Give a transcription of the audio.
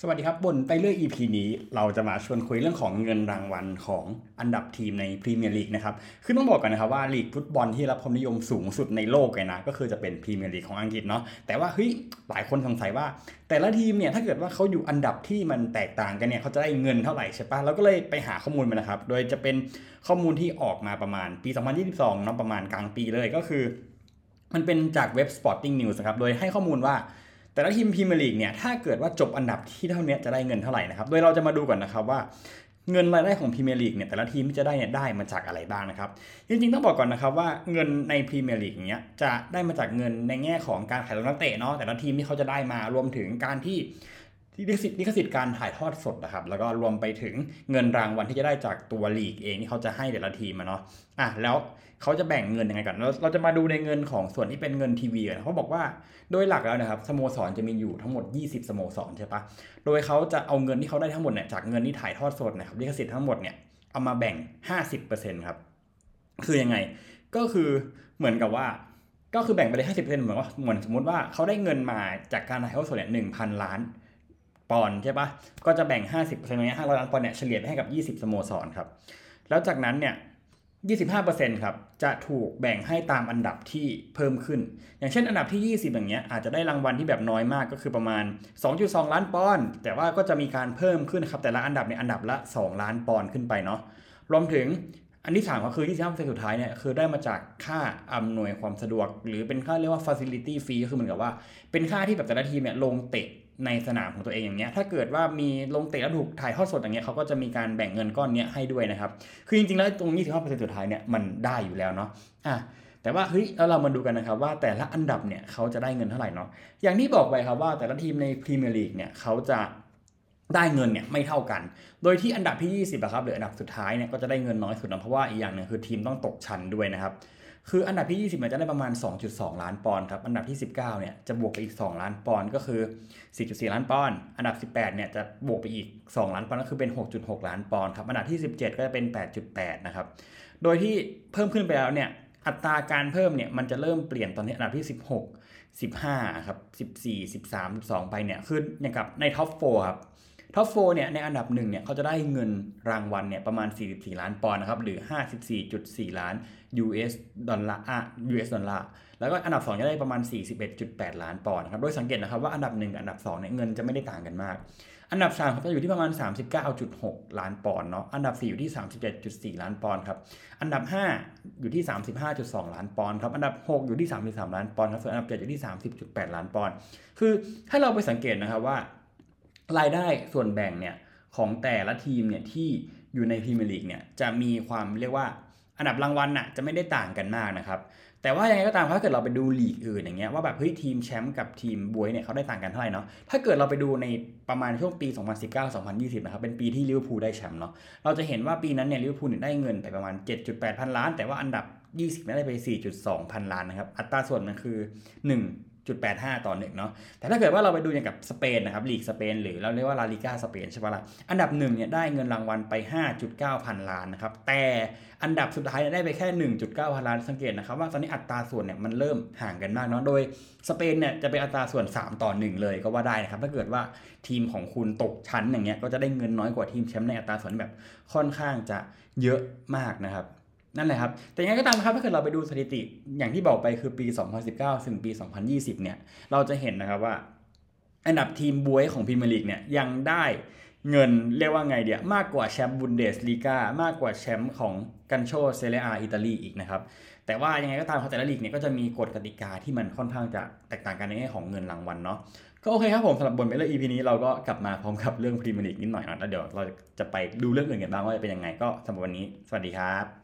สวัสดีครับ บนไปเรื่อย EP นี้เราจะมาชวนคุยเรื่องของเงินรางวัลของอันดับทีมในพรีเมียร์ลีกนะครับคือต้องบอกกันนะครับว่าลีกฟุตบอลที่รับความนิยมสูงสุดในโลกเลยนะ ก็คือจะเป็นพรีเมียร์ลีกของอังกฤษเนาะแต่ว่าเฮ้ยหลายคนสงสัยว่า แต่ละทีมเนี่ยถ้าเกิดว่าเขาอยู่อันดับที่มันแตกต่างกันเนี่ยเขาจะได้เงินเท่าไหร่ใช่ปะเราก็เลยไปหาข้อมูลมานะครับ โดยจะเป็นข้อมูลที่ออกมาประมาณปี 2022เนาะประมาณกลางปีเลยก็คือ มันเป็นจากเว็บ Sporting News นะครับโดยให้ข้อมูลว่า แต่ละทีมพรีเมียร์ลีกเนี่ยถ้าเกิดว่าจบอันดับที่เท่านี้จะได้เงินเท่าไหร่นะครับ โดยเราจะมาดูก่อนนะครับว่าเงินรายได้ของพรีเมียร์ลีกเนี่ยแต่ละทีมที่จะได้เนี่ยได้มาจากอะไรบ้างนะครับ จริงๆต้องบอกก่อนนะครับว่าเงินในพรีเมียร์ลีกเนี้ยจะได้มาจากเงินในแง่ของการขายตัวนักเตะเนาะแต่ละทีมที่เขาจะได้มารวมถึงการที่ ลิขสิทธิ์ลิขสิทธิ์การถ่ายทอดสดนะครับ แล้วก็รวมไปถึงเงินรางวัลที่จะได้จากตัวลีกเองที่เขาจะให้แต่ละทีมาเนาะอะแล้วเขาจะแบ่งเงินยังไงก่อนเราเราจะมาดูในเงินของส่วนที่เป็นเงินทีวีกันเขาบอกว่าโดยหลักแล้วนะครับสโมสรจะมีอยู่ทั้งหมด 20 สโมสรใช่ปะโดยเขาจะเอาเงินที่เขาได้ทั้งหมดเนี่ยจากเงินที่ถ่ายทอดสดนะครับลิขสิทธิ์ทั้งหมดเนี่ยเอามาแบ่ง 50%ครับคือยังไงก็คือเหมือนกับว่าก็คือแบ่งไปเลย50%เหมือนว่าเหมือนสมมติว่าเขาได้เงินมาจากการถ่ายทอดสดเนี่ย1,000ล้าน ปอนด์ใช่ปะก็จะแบ่ง 50%ตรงนี้500ล้านปอนด์เนี่ยเฉลี่ยไปให้กับ 20 สโมสรครับ แล้วจากนั้นเนี่ย25%ครับ จะถูกแบ่งให้ตามอันดับที่เพิ่มขึ้น อย่างเช่น อันดับที่ 20 อย่างเงี้ย อาจจะได้รางวัลที่แบบน้อยมากก็คือประมาณ 2.2 ล้านปอนด์ แต่ว่าก็จะมีการเพิ่มขึ้นครับ แต่ละอันดับในอันดับละ 2 ล้านปอนด์ขึ้นไปเนาะ รวมถึงอันที่3ก็คือที่25%สุดท้ายเนี่ย คือได้มาจากค่าอำนวยความสะดวก หรือเป็นค่าเรียกว่า facility fee ก็คือเหมือนกับว่า เป็นค่าที่แบบแต่ละทีมเนี่ยลงเตะ ในสนามของตัวเองอย่างเงี้ย ถ้าเกิดว่ามีลงเตะแล้วถูกถ่ายทอดสดอย่างเงี้ยเขาก็จะมีการแบ่งเงินก้อนเนี้ยให้ด้วยนะครับ คือจริงๆแล้วตรง 25%สุดท้ายเนี่ยมันได้อยู่แล้วเนาะ อะแต่ว่าเฮ้ยแล้วเรามาดูกันนะครับว่าแต่ละอันดับเนี่ยเขาจะได้เงินเท่าไหร่เนาะ อย่างที่บอกไปครับว่าแต่ละทีมในพรีเมียร์ลีกเนี่ยเขาจะได้เงินเนี่ยไม่เท่ากัน โดยที่อันดับที่ 20อะครับหรืออันดับสุดท้ายเนี่ยก็จะได้เงินน้อยสุดนะเพราะว่าอีกอย่างหนึ่งคือทีมต้องตกชั้นด้วยนะครับ คืออันดับที่ 20 มันจะได้ประมาณ 2.2 ล้านปอนด์ครับ อันดับที่ 19 เนี่ยจะบวกไปอีก 2 ล้านปอนด์ก็คือ 4.4 ล้านปอนด์ อันดับ 18 เนี่ยจะบวกไปอีก 2 ล้านปอนด์ก็คือเป็น 6.6 ล้านปอนด์ครับ อันดับที่ 17 ก็จะเป็น 8.8 นะครับ โดยที่เพิ่มขึ้นไปแล้วเนี่ยอัตราการเพิ่มเนี่ยมันจะเริ่มเปลี่ยนตอนที่อันดับที่ 16 15 ครับ 14 13 12ไปเนี่ยคืออย่างกับใน top 4ครับ top four เนี่ยในอันดับหนึ่งเนี่ยเขาจะได้เงินรางวัลเนี่ยประมาณ 44 ล้านปอนด์นะครับหรือ 54.4 ล้าน US ดอลลาร์อะ US ดอลลาร์แล้วก็อันดับ 2 จะได้ประมาณ 41.8 ล้านปอนด์นะครับโดยสังเกตนะครับว่าอันดับ 1 กับอันดับ2เนี่ยเงินจะไม่ได้ต่างกันมาก อันดับ3ครับจะอยู่ที่ประมาณ 39.6 ล้านปอนด์เนาะอันดับ 4 อยู่ที่ 37.4 ล้านปอนด์ครับอันดับ 5 อยู่ที่ 35.2 ล้านปอนด์ครับอันดับ 6 อยู่ที่ 33 ล้านปอนด์ครับส่วนอันดับ 7 อยู่ที่ 30.8 ล้านปอนด์คือถ้าเราไปสังเกตนะครับว่า รายได้ส่วนแบ่งเนี่ยของแต่ละทีมเนี่ยที่อยู่ในพรีเมียร์ลีกเนี่ยจะมีความเรียกว่าอันดับรางวัลน่ะจะไม่ได้ต่างกันมากนะครับ แต่ว่ายังไงก็ตามถ้าเกิดเราไปดูลีกอื่นอย่างเงี้ยว่าแบบเฮ้ยทีมแชมป์กับทีมบ๊วยเนี่ยเขาได้ต่างกันเท่าไหร่เนาะถ้าเกิดเราไปดูในประมาณช่วงปี 2019-2020 นะครับเป็นปีที่ลิเวอร์พูลได้แชมป์เนาะเราจะเห็นว่าปีนั้นเนี่ยลิเวอร์พูลได้เงินไปประมาณ 7.8 พันล้าน แต่ว่าอันดับ 20 ได้ไป 4.2 พันล้านนะครับอัตราส่วนมันคือ 1 0.85 ต่อหนึ่งเนาะ แต่ถ้าเกิดว่าเราไปดูอย่างกับสเปนนะครับ ลีกสเปนหรือเราเรียกว่าลาลิก้าสเปนใช่ปะล่ะ อันดับหนึ่งเนี่ยได้เงินรางวัลไป 5.9 พันล้านนะครับ แต่อันดับสุดท้ายได้ไปแค่ 1.9 พันล้าน สังเกตนะครับว่าตอนนี้อัตราส่วนเนี่ยมันเริ่มห่างกันมากเนาะ โดยสเปนเนี่ยจะเป็นอัตราส่วน 3 ต่อ 1 เลยก็ว่าได้นะครับ ถ้าเกิดว่าทีมของคุณตกชั้นอย่างเงี้ย ก็จะได้เงินน้อยกว่าทีมแชมป์ในอัตราส่วนแบบค่อนข้างจะเยอะมากนะครับ นั่นแหละครับ แต่ยังไงก็ตามครับ ถ้าเกิดเราไปดูสถิติอย่างที่บอกไปคือปี 2019 ถึงปี 2020 เนี่ย เราจะเห็นนะครับว่า อันดับทีมบวยของพรีเมียร์ลีกเนี่ยยังได้เงินเรียกว่าไงเดียมากกว่าแชมป์บุนเดสลีกามากกว่าแชมป์ของกันโชเซเรียอาอิตาลีอีกนะครับ แต่ว่ายังไงก็ตามเพราแต่ละลีกเนี่ยก็จะมีกฎกติกาที่มันค่อนข้างจะแตกต่างกันในแง่ของเงินรางวัลเนาะก็โอเคครับผมสำหรับบนเมล EP นี้เราก็กลับมาพร้อมกับเรื่องพรีเมียร์ลีกนิดหน่อยนะแล้วเดี๋ยวเราจะไปดูเรื่องอื่นกันบ้างว่าจะเป็นยังไงก็สำหรับวันนี้ สวัสดีครับ